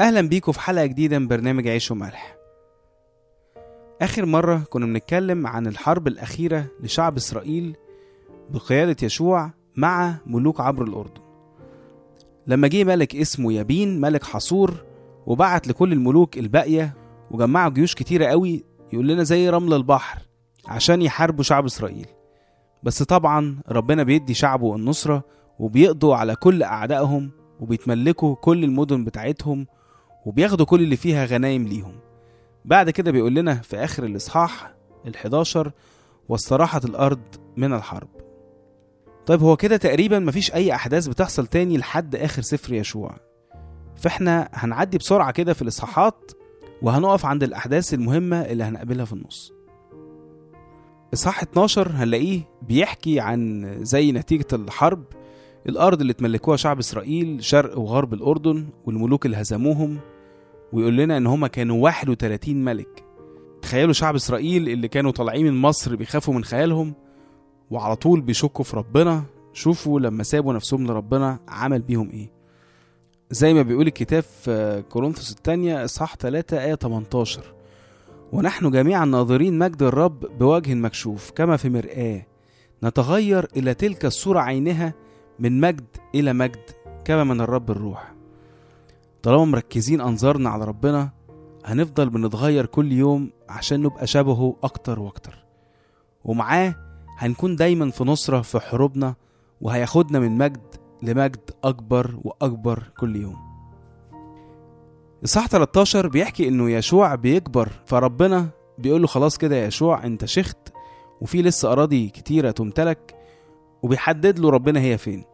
أهلا بيكم في حلقة جديدة من برنامج عيش وملح. آخر مرة كنا بنتكلم عن الحرب الأخيرة لشعب إسرائيل بقيادة يشوع مع ملوك عبر الأردن. لما جه ملك اسمه يابين ملك حصور وبعت لكل الملوك الباقية وجمعوا جيوش كتيرة قوي يقول لنا زي رمل البحر عشان يحاربوا شعب إسرائيل. بس طبعا ربنا بيدي شعبه النصرة وبيقضوا على كل أعدائهم وبيتملكوا كل المدن بتاعتهم وبياخدوا كل اللي فيها غنايم ليهم. بعد كده بيقول لنا في آخر الإصحاح ال11 واستراحت الأرض من الحرب. طيب هو كده تقريبا مفيش أي أحداث بتحصل تاني لحد آخر سفر يشوع. فإحنا هنعدي بسرعة كده في الإصحاحات وهنقف عند الأحداث المهمة اللي هنقابلها في النص. إصحاح 12 هنلاقيه بيحكي عن زي نتيجة الحرب الأرض اللي تملكوها شعب إسرائيل شرق وغرب الأردن والملوك اللي هزموهم ويقول لنا إن هما كانوا 31 ملك. تخيلوا شعب إسرائيل اللي كانوا طالعين من مصر بيخافوا من خيالهم وعلى طول بيشكوا في ربنا شوفوا لما سابوا نفسهم لربنا عمل بيهم إيه. زي ما بيقول الكتاب في كورنثوس الثانية إصحاح 3 آية 18 ونحن جميعا ناظرين مجد الرب بوجه مكشوف كما في مرآة. نتغير إلى تلك الصورة عينها من مجد إلى مجد كما من الرب الروح. طالما مركزين أنظارنا على ربنا هنفضل بنتغير كل يوم عشان نبقى شبهه أكتر وأكتر. ومعاه هنكون دايما في نصرة في حروبنا وهياخدنا من مجد لمجد أكبر وأكبر كل يوم. إصحاح 13 بيحكي إنه يشوع بيكبر فربنا بيقول له خلاص كده يشوع أنت شخت وفي لسه أراضي كتيرة تمتلك وبيحدد له ربنا هي فين.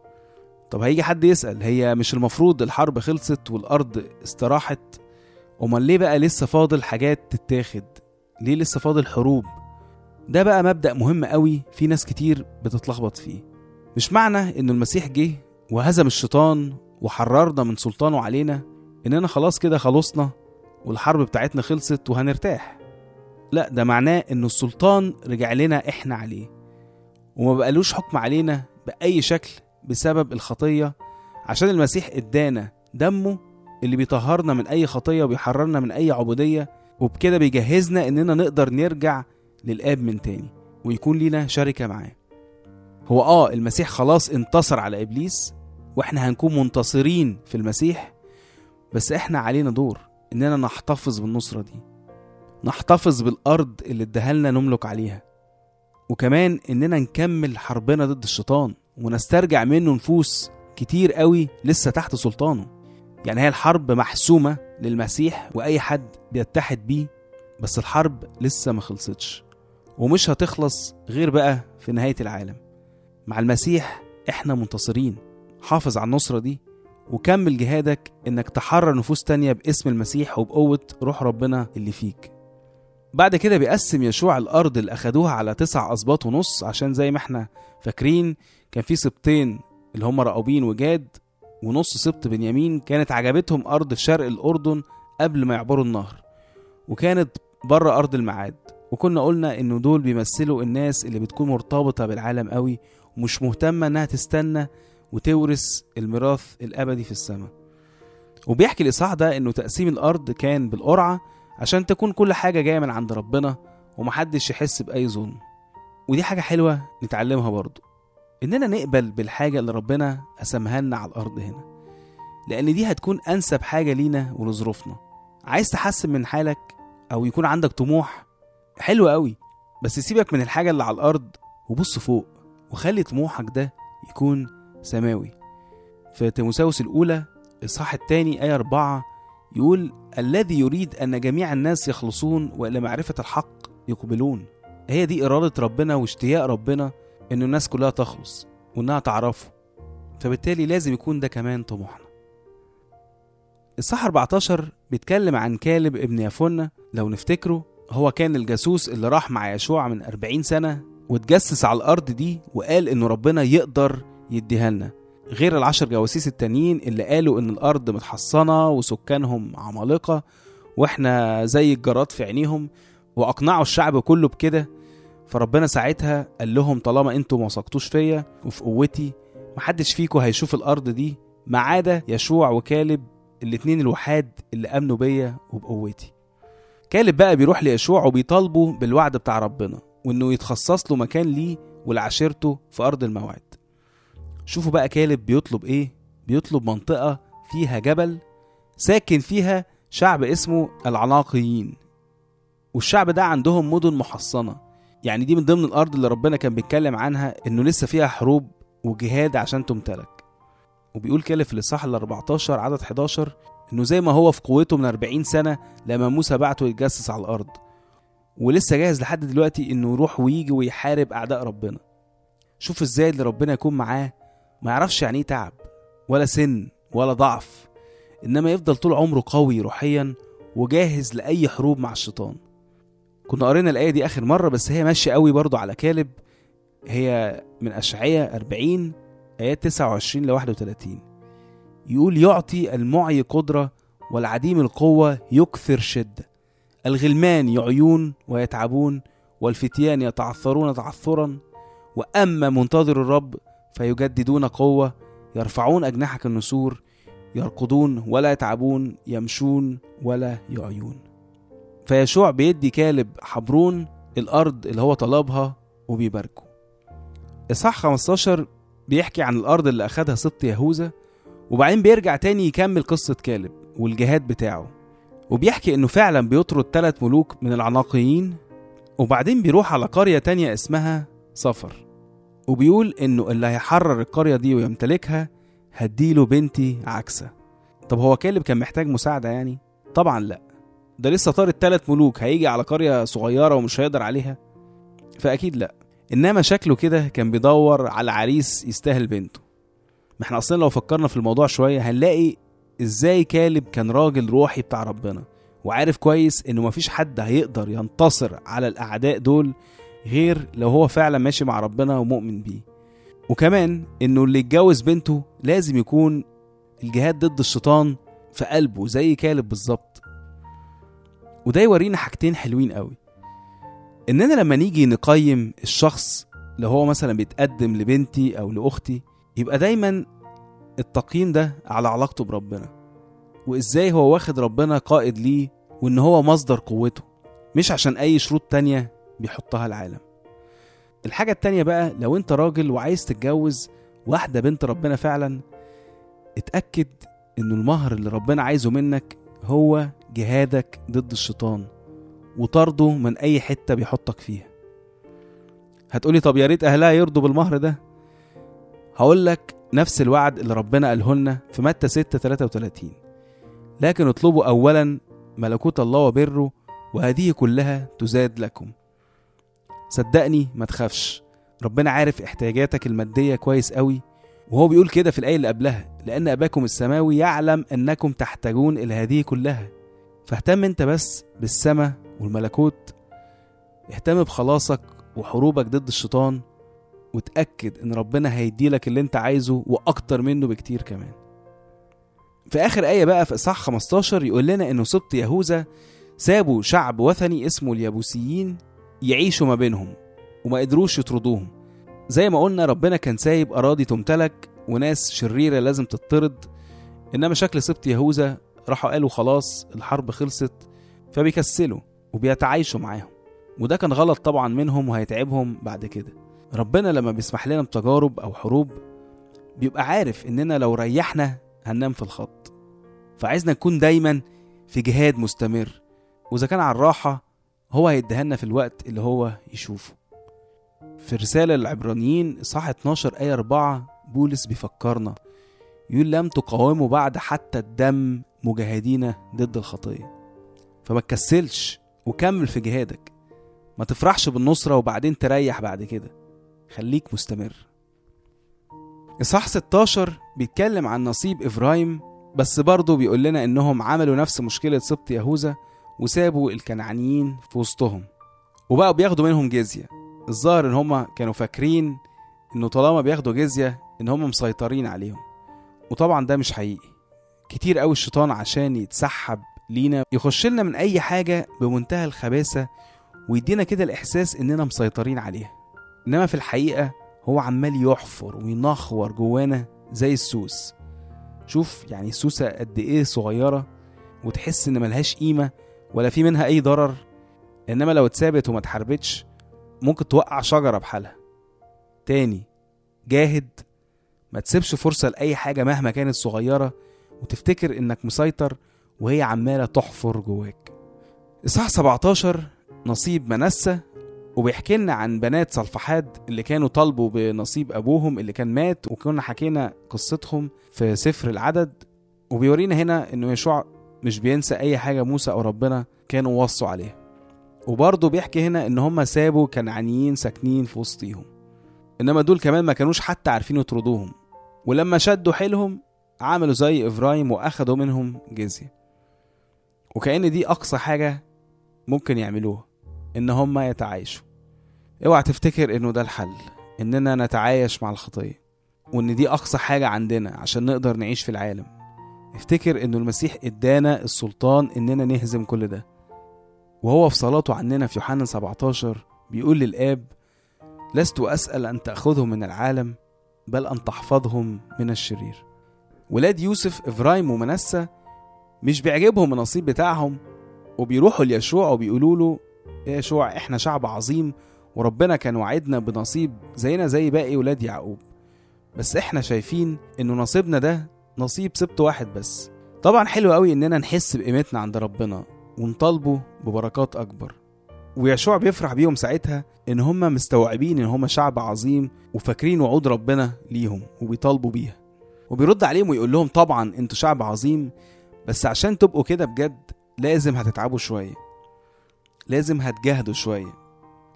طب هيجي حد يسأل هي مش المفروض الحرب خلصت والأرض استراحت؟ أمال ليه بقى لسه فاضل حاجات تتاخد؟ ليه لسه فاضل حروب؟ ده بقى مبدأ مهم قوي في ناس كتير بتتلخبط فيه. مش معنى إن المسيح جه وهزم الشيطان وحررنا من سلطانه علينا إننا خلاص كده خلصنا والحرب بتاعتنا خلصت وهنرتاح. لا ده معناه إن السلطان رجع لنا إحنا عليه. وما بقالوش حكم علينا بأي شكل بسبب الخطية عشان المسيح إدانا دمه اللي بيطهرنا من أي خطية وبيحررنا من أي عبودية وبكده بيجهزنا إننا نقدر نرجع للآب من تاني ويكون لينا شركة معاه. هو آه المسيح خلاص انتصر على إبليس وإحنا هنكون منتصرين في المسيح بس إحنا علينا دور إننا نحتفظ بالنصرة دي نحتفظ بالأرض اللي ادهالنا نملك عليها وكمان إننا نكمل حربنا ضد الشيطان ونسترجع منه نفوس كتير قوي لسه تحت سلطانه. يعني هي الحرب محسومة للمسيح وأي حد بيتحد بيه بس الحرب لسه ما خلصتش. ومش هتخلص غير بقى في نهاية العالم. مع المسيح إحنا منتصرين. حافظ على النصرة دي وكمل جهادك إنك تحرر نفوس تانية باسم المسيح وبقوة روح ربنا اللي فيك. بعد كده بيقسم يشوع الأرض اللي أخدوها على تسع أسباط ونص عشان زي ما إحنا فاكرين كان في سبطين اللي هم رأوبين وجاد ونص سبط بنيامين كانت عجبتهم أرض في شرق الأردن قبل ما يعبروا النهر. وكانت بره أرض الميعاد وكنا قلنا إنه دول بيمثلوا الناس اللي بتكون مرتبطة بالعالم قوي ومش مهتمة إنها تستنى وتورث الميراث الأبدي في السماء. وبيحكي الإصحاح ده إنه تقسيم الأرض كان بالقرعة عشان تكون كل حاجة جاية من عند ربنا ومحدش يحس بأي ظلم. ودي حاجة حلوة نتعلمها برضو إننا نقبل بالحاجة اللي ربنا قسمها لنا على الأرض هنا لأن دي هتكون أنسب حاجة لينا ولظروفنا. عايز تحسن من حالك أو يكون عندك طموح حلو قوي بس سيبك من الحاجة اللي على الأرض وبص فوق وخلي طموحك ده يكون سماوي. في تيموساوس الأولى الإصحاح التاني آية أربعة يقول الذي يريد أن جميع الناس يخلصون وإلى معرفة الحق يقبلون. هي دي إرادة ربنا واشتياق ربنا إن الناس كلها تخلص وإنها تعرفه. فبالتالي لازم يكون ده كمان طموحنا. الصح 14 بيتكلم عن كالب ابن يفنة لو نفتكره هو كان الجاسوس اللي راح مع يشوع من 40 سنة واتجسس على الأرض دي وقال إنه ربنا يقدر يديها لنا. غير العشر جواسيس التانيين اللي قالوا إن الأرض متحصنة وسكانهم عمالقة وإحنا زي الجراد في عينيهم وأقنعوا الشعب كله بكده فربنا ساعتها قال لهم طالما أنتوا ما وثقتوش فيا وفي قوتي محدش فيكم هيشوف الأرض دي ما عدا يشوع وكالب الاتنين الوحاد اللي آمنوا بيا وبقوتي. كالب بقى بيروح ليشوع وبيطالبه بالوعد بتاع ربنا وإنه يتخصص له مكان ليه ولعشيرته في أرض الموعد. شوفوا بقى كالب بيطلب إيه؟ بيطلب منطقة فيها جبل ساكن فيها شعب اسمه العناقيين والشعب ده عندهم مدن محصنة. يعني دي من ضمن الأرض اللي ربنا كان بيتكلم عنها إنه لسه فيها حروب وجهاد عشان تمتلك. وبيقول كالب في الإصحاح ال 14 عدد 11 إنه زي ما هو في قوته من 40 سنة لما موسى بعته يتجسس على الأرض. ولسه جاهز لحد دلوقتي إنه يروح ويجي ويحارب أعداء ربنا. شوف إزاي اللي ربنا يكون معاه ما يعرفش يعني إيه تعب ولا سن ولا ضعف إنما يفضل طول عمره قوي روحيا وجاهز لأي حروب مع الشيطان. كنا قرينا الآية دي آخر مرة بس هي ماشية قوي برضو على كالب. هي من أشعياء 40 آيات 29 ل 31 يقول يعطي المعي قدرة والعديم القوة يكثر شدة. الغلمان يعيون ويتعبون والفتيان يتعثرون تعثرا. وأما منتظر الرب فيجددون قوة يرفعون أجنحة النسور يرقدون ولا يتعبون يمشون ولا يعيون. فيشوع بيدي كالب حبرون الأرض اللي هو طلبها وبيباركه إصحاح 15 بيحكي عن الأرض اللي أخدها سبط يهوذا. وبعدين بيرجع تاني يكمل قصة كالب والجهاد بتاعه. وبيحكي إنه فعلا بيطرد ثلاث ملوك من العناقيين وبعدين بيروح على قرية تانية اسمها صفر. وبيقول إنه اللي هيحرر القرية دي ويمتلكها هديله بنتي عكسة. طب هو كالب كان محتاج مساعدة يعني؟ طبعا لأ. ده لسه طار التلات ملوك هيجي على قرية صغيرة ومش هيقدر عليها؟ فأكيد لأ. إنما شكله كده كان بيدور على عريس يستاهل بنته. ما إحنا أصلا لو فكرنا في الموضوع شوية هنلاقي إزاي كالب كان راجل روحي بتاع ربنا وعارف كويس إنه مفيش حد هيقدر ينتصر على الأعداء دول غير لو هو فعلا ماشي مع ربنا ومؤمن بيه. وكمان إنه اللي يتجوز بنته لازم يكون الجهاد ضد الشيطان في قلبه زي كالب بالظبط. وده يورينا حاجتين حلوين قوي. إننا لما نيجي نقيم الشخص اللي هو مثلا بيتقدم لبنتي أو لأختي يبقى دايما التقييم ده على علاقته بربنا. وإزاي هو واخد ربنا قائد ليه وإن هو مصدر قوته مش عشان أي شروط تانية بيحطها العالم. الحاجة التانية بقى لو أنت راجل وعايز تتجوز واحدة بنت ربنا فعلا اتأكد انه المهر اللي ربنا عايزه منك هو جهادك ضد الشيطان وطرده من أي حتة بيحطك فيها. هتقولي طب يا ريت أهلها يرضوا بالمهر ده؟ هقول لك نفس الوعد اللي ربنا قاله لنا في متى 6 33 لكن اطلبوا اولا ملكوت الله وبره وهذه كلها تزاد لكم. صدقني ما تخافش ربنا عارف احتياجاتك المادية كويس قوي وهو بيقول كده في الآية اللي قبلها لأن أباكم السماوي يعلم أنكم تحتاجون إلى هذه كلها. فاهتم أنت بس بالسماء والملكوت اهتم بخلاصك وحروبك ضد الشيطان وتأكد إن ربنا هيديلك اللي أنت عايزه وأكتر منه بكتير كمان. في آخر آية بقى في إصحاح 15 يقول لنا إنه سبط يهوذا سابوا شعب وثني اسمه اليابوسيين يعيشوا ما بينهم وما قدروش يطردوهم. زي ما قلنا ربنا كان سايب أراضي تمتلك وناس شريرة لازم تطرد إنما شكل سبط يهوذا راحوا قالوا خلاص الحرب خلصت فبيكسلوا وبيتعايشوا معاهم. وده كان غلط طبعا منهم وهيتعبهم بعد كده. ربنا لما بيسمح لنا بتجارب أو حروب بيبقى عارف إننا لو ريحنا هننام في الخط. فعايزنا نكون دايما في جهاد مستمر وإذا كان على الراحة هو هيديها في الوقت اللي هو يشوفه. في رسالة للعبرانيين إصحاح 12 آية 4 بولس بيفكرنا يقول لم تقاوموا بعد حتى الدم مجاهدين ضد الخطية. فما تكسلش وكمل في جهادك. ما تفرحش بالنصرة وبعدين تريح بعد كده. خليك مستمر. إصحاح 16 بيتكلم عن نصيب إبراهيم بس برضه بيقول لنا إنهم عملوا نفس مشكلة سبط يهوذا وسابوا الكنعانيين في وسطهم وبقوا بياخدوا منهم جزية. الظاهر إن هما كانوا فاكرين إنه طالما بياخدوا جزية إن هما مسيطرين عليهم وطبعا ده مش حقيقي. كتير قوي الشيطان عشان يتسحب لينا يخش لنا من أي حاجة بمنتهى الخباثة ويدينا كده الإحساس إننا مسيطرين عليها. إنما في الحقيقة هو عمال يحفر وينخور جوانا زي السوس. شوف يعني السوسة قد إيه صغيرة وتحس إن ملهاش قيمة ولا في منها أي ضرر. إنما لو اتثابت وما اتحربتش ممكن توقع شجرة بحالها. تاني جاهد. ما تسيبش فرصة لأي حاجة مهما كانت صغيرة وتفتكر إنك مسيطر وهي عمالة تحفر جواك. إصحاح 17 نصيب منسى وبيحكي لنا عن بنات صلفحاد اللي كانوا طالبوا بنصيب أبوهم اللي كان مات وكنا حكينا قصتهم في سفر العدد وبيورينا هنا إنه يشوع مش بينسى أي حاجة موسى أو ربنا كانوا وصوا عليها. وبرضه بيحكي هنا إن هم سابوا كنعانيين ساكنين في وسطيهم إنما دول كمان ما كانوش حتى عارفين يطردوهم. ولما شدوا حيلهم عملوا زي إفرايم وأخدوا منهم جزية. وكأن دي أقصى حاجة ممكن يعملوها إن هم يتعايشوا. اوعى تفتكر إنه ده الحل إننا نتعايش مع الخطية وإن دي أقصى حاجة عندنا عشان نقدر نعيش في العالم. افتكر إنه المسيح إدانا السلطان إننا نهزم كل ده. وهو في صلاته عننا في يوحنا 17 بيقول للآب لست أسأل أن تأخذهم من العالم بل أن تحفظهم من الشرير. ولاد يوسف إفرايم ومنسى مش بيعجبهم النصيب بتاعهم وبيروحوا ليشوع وبيقولوا له يا يشوع إحنا شعب عظيم وربنا كان وعدنا بنصيب زينا زي باقي ولاد يعقوب. بس إحنا شايفين إنه نصيبنا ده نصيب سبت واحد بس. طبعا حلو قوي إننا نحس بقيمتنا عند ربنا ونطالبه ببركات أكبر. ويشوع بيفرح بيهم ساعتها إن هم مستوعبين إن هم شعب عظيم وفاكرين وعود ربنا ليهم وبيطالبوا بيها. وبيرد عليهم ويقول لهم طبعا إنتوا شعب عظيم بس عشان تبقوا كده بجد لازم هتتعبوا شوية. لازم هتجاهدوا شوية.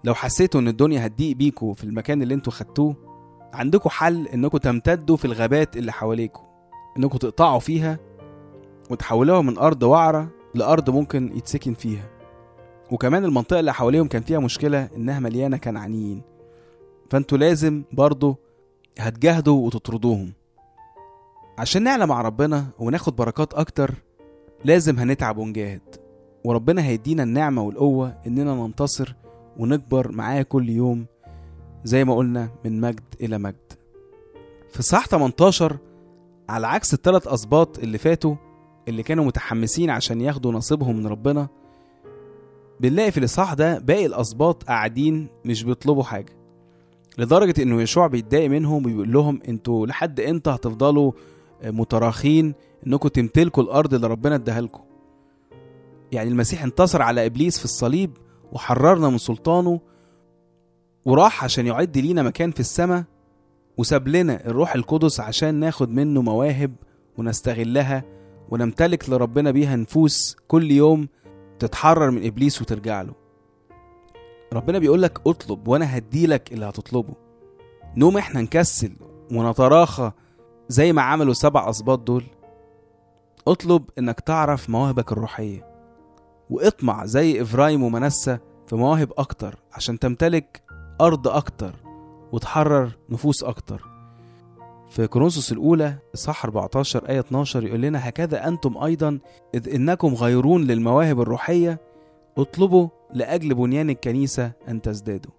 لو حسيتوا إن الدنيا هتضيق بيكوا في المكان اللي أنتوا خدتوه عندكم حل انكم تمتدوا في الغابات اللي حواليكوا انكم تقطعوا فيها وتحولوها من أرض وعرة لأرض ممكن يتسكن فيها. وكمان المنطقة اللي حواليهم كان فيها مشكلة إنها مليانة كنعانيين. فأنتوا لازم برضو هتجاهدوا وتطردوهم. عشان نعلى مع ربنا وناخد بركات أكتر لازم هنتعب ونجاهد. وربنا هيدينا النعمة والقوة إننا ننتصر ونكبر معاه كل يوم زي ما قلنا من مجد إلى مجد. في صح 18 على عكس الثلاث أسباط اللي فاتوا اللي كانوا متحمسين عشان ياخدوا نصيبهم من ربنا بنلاقي في الإصحاح ده باقي الأسباط قاعدين مش بيطلبوا حاجة لدرجة إنه يشوع بيتضايق منهم وبيقول لهم أنتوا لحد إمتى هتفضلوا متراخين إنكم تمتلكوا الأرض اللي ربنا اداها لكم؟ يعني المسيح انتصر على إبليس في الصليب وحررنا من سلطانه وراح عشان يعد لينا مكان في السماء وساب لنا الروح القدس عشان ناخد منه مواهب ونستغلها ونمتلك لربنا بيها نفوس كل يوم تتحرر من إبليس وترجع له. ربنا بيقول لك اطلب وأنا هديلك اللي هتطلبه. نوم إحنا نكسل ونتراخى زي ما عملوا سبع اسباط دول. اطلب إنك تعرف مواهبك الروحية. واطمع زي افرايم ومنسى في مواهب أكتر عشان تمتلك أرض أكتر وتحرر نفوس أكتر. في كورنثوس الأولى إصحاح 14 آية 12 يقول لنا هكذا أنتم أيضا إذ إنكم غيرون للمواهب الروحية اطلبوا لأجل بنيان الكنيسة أن تزدادوا.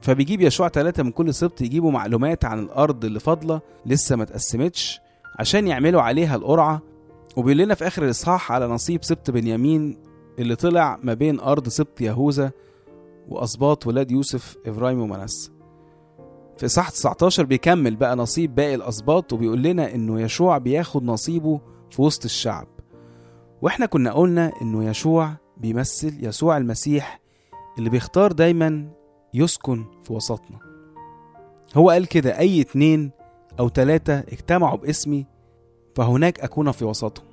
فبيجيب يشوع ثلاثة من كل سبط يجيبوا معلومات عن الأرض اللي فاضلة لسه ما اتقسمتش عشان يعملوا عليها القرعة وبيقول لنا في آخر الإصحاح على نصيب سبط بنيامين اللي طلع ما بين أرض سبط يهوذا وأسباط ولاد يوسف إبراهيم ومنسى في إصحاح 19 بيكمل بقى نصيب باقي الأسباط وبيقول لنا إنه يشوع بياخد نصيبه في وسط الشعب. وإحنا كنا قلنا إنه يشوع بيمثل يسوع المسيح اللي بيختار دايما يسكن في وسطنا. هو قال كده أي اتنين أو تلاتة اجتمعوا باسمي فهناك أكون في وسطهم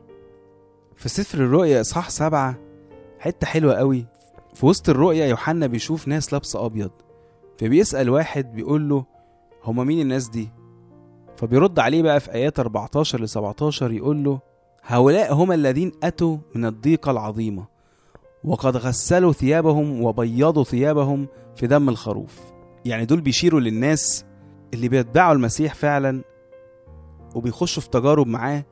في سفر الرؤيا إصحاح سبعة حتة حلوة قوي. في وسط الرؤيا يوحنا بيشوف ناس لابسة أبيض. فبيسأل واحد بيقول له هما مين الناس دي؟ فبيرد عليه بقى في آيات 14 ل 17 يقول له هؤلاء هم الذين أتوا من الضيقة العظيمة وقد غسلوا ثيابهم وبيضوا ثيابهم في دم الخروف. يعني دول بيشيروا للناس اللي بيتبعوا المسيح فعلا وبيخشوا في تجارب معاه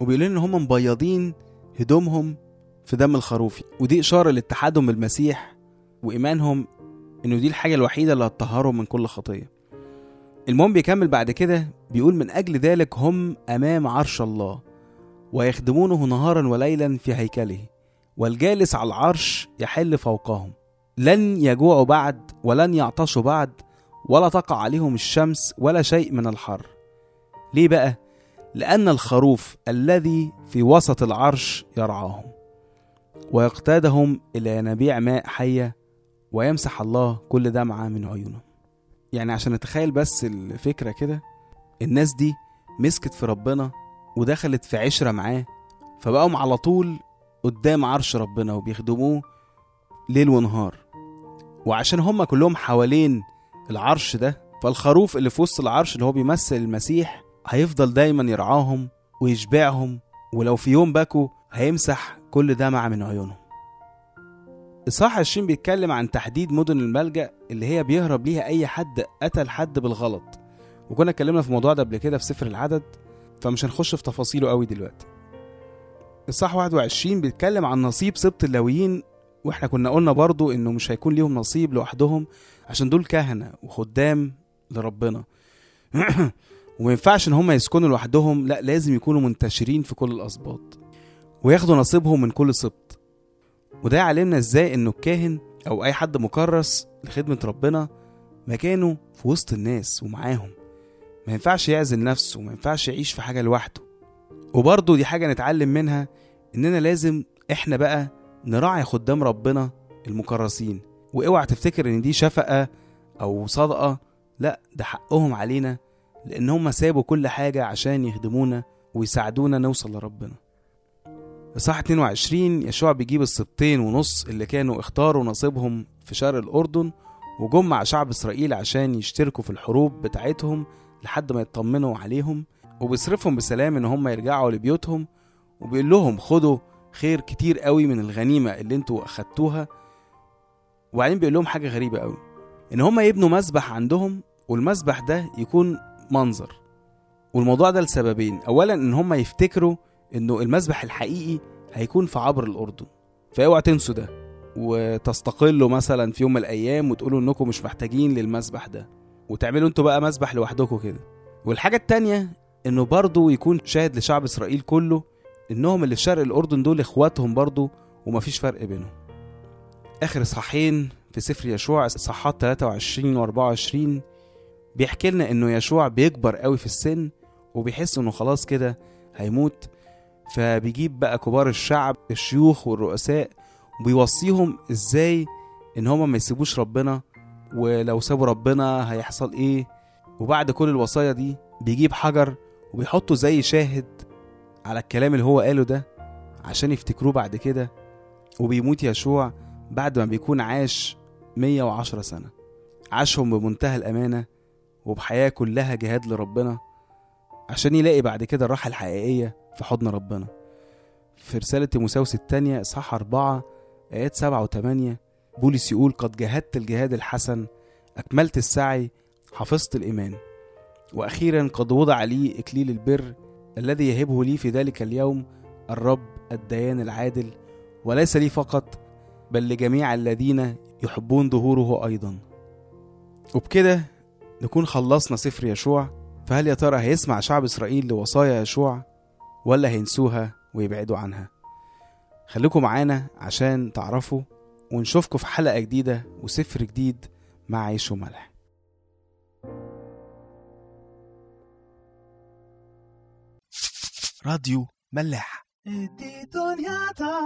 وبيقولوا إن هم مبيضين هدومهم في دم الخروف ودي إشارة لاتحادهم بالمسيح وإيمانهم إنه دي الحاجة الوحيدة اللي هتطهرهم من كل خطية. المهم بيكمل بعد كده بيقول من أجل ذلك هم أمام عرش الله ويخدمونه نهارا وليلا في هيكله والجالس على العرش يحل فوقهم. لن يجوعوا بعد ولن يعطشوا بعد ولا تقع عليهم الشمس ولا شيء من الحر. ليه بقى؟ لأن الخروف الذي في وسط العرش يرعاهم ويقتادهم إلى ينابيع ماء حية ويمسح الله كل دمعه من عيونهم يعني عشان نتخيل بس الفكرة كده الناس دي مسكت في ربنا ودخلت في عشرة معاه فبقوا على طول قدام عرش ربنا وبيخدموه ليل ونهار. وعشان هم كلهم حوالين العرش ده فالخروف اللي في وسط العرش اللي هو بيمثل المسيح هيفضل دايما يرعاهم ويشبعهم ولو في يوم بكوا هيمسح كل دمعة من عيونهم إصحاح 20 بيتكلم عن تحديد مدن الملجأ اللي هي بيهرب ليها أي حد قتل حد بالغلط. وكنا اتكلمنا في الموضوع ده قبل كده في سفر العدد فمش هنخش في تفاصيله قوي دلوقتي. إصحاح 21 بيتكلم عن نصيب سبط اللاويين وإحنا كنا قلنا برضو إنه مش هيكون ليهم نصيب لوحدهم عشان دول كهنة وخدام لربنا. وما ينفعش إن هم يسكنوا لوحدهم لأ لازم يكونوا منتشرين في كل الأسباط وياخدوا نصيبهم من كل سبط. وده يعلمنا إزاي إنه الكاهن أو أي حد مكرس لخدمة ربنا مكانه في وسط الناس ومعاهم. ما ينفعش يعزل نفسه وما ينفعش يعيش في حاجة لوحده. وبرضه دي حاجة نتعلم منها إننا لازم إحنا بقى نراعي خدام ربنا المكرسين. وأوعى تفتكر إن دي شفقة أو صدقة لأ ده حقهم علينا لأن هم سابوا كل حاجة عشان يخدمونا ويساعدونا نوصل لربنا. إصحاح 22 يشوع بيجيب السبطين ونص اللي كانوا اختاروا نصيبهم في شرق الأردن وجم مع شعب إسرائيل عشان يشتركوا في الحروب بتاعتهم لحد ما يطمنوا عليهم وبيصرفهم بسلام إن هم يرجعوا لبيوتهم وبيقول لهم خدوا خير كتير قوي من الغنيمة اللي أنتوا أخدتوها. وبعدين بيقول لهم حاجة غريبة قوي إن هم يبنوا مسبح عندهم والمسبح ده يكون منظر. والموضوع ده لسببين. أولا إن هم يفتكروا إنه المسبح الحقيقي هيكون في عبر الأردن. فأوعى تنسوا ده. وتستقلوا مثلا في يوم من الأيام وتقولوا إنكم مش محتاجين للمسبح ده. وتعملوا إنتوا بقى مسبح لوحدكم كده. والحاجة التانية إنه برضه يكون شاهد لشعب إسرائيل كله إنهم اللي في شرق الأردن دول إخواتهم برضه ومفيش فرق بينهم. آخر إصحاحين في سفر يشوع إصحاحات 23 و 24 بيحكي لنا إنه يشوع بيكبر قوي في السن وبيحس إنه خلاص كده هيموت. فبيجيب بقى كبار الشعب الشيوخ والرؤساء وبيوصيهم إزاي إن هما ما يسيبوش ربنا ولو سابوا ربنا هيحصل إيه. وبعد كل الوصايا دي بيجيب حجر وبيحطه زي شاهد على الكلام اللي هو قاله ده عشان يفتكروه بعد كده. وبيموت يشوع بعد ما بيكون عاش 110 سنة. عاشهم بمنتهى الأمانة. وبحياة كلها جهاد لربنا عشان يلاقي بعد كده الراحة الحقيقية في حضن ربنا. في رسالة تيموساوس التانية إصحاح أربعة آيات سبعة وثمانية بولس يقول قد جاهدت الجهاد الحسن أكملت السعي حفظت الإيمان. وأخيرا قد وضع لي إكليل البر الذي يهبه لي في ذلك اليوم الرب الديان العادل وليس لي فقط بل لجميع الذين يحبون ظهوره أيضا. وبكده نكون خلصنا سفر يشوع فهل يا ترى هيسمع شعب إسرائيل لوصايا يشوع ولا هينسوها ويبعدوا عنها؟ خليكم معانا عشان تعرفوا ونشوفكم في حلقة جديدة وسفر جديد مع عيش وملح. راديو ملاح. دي دنيا تا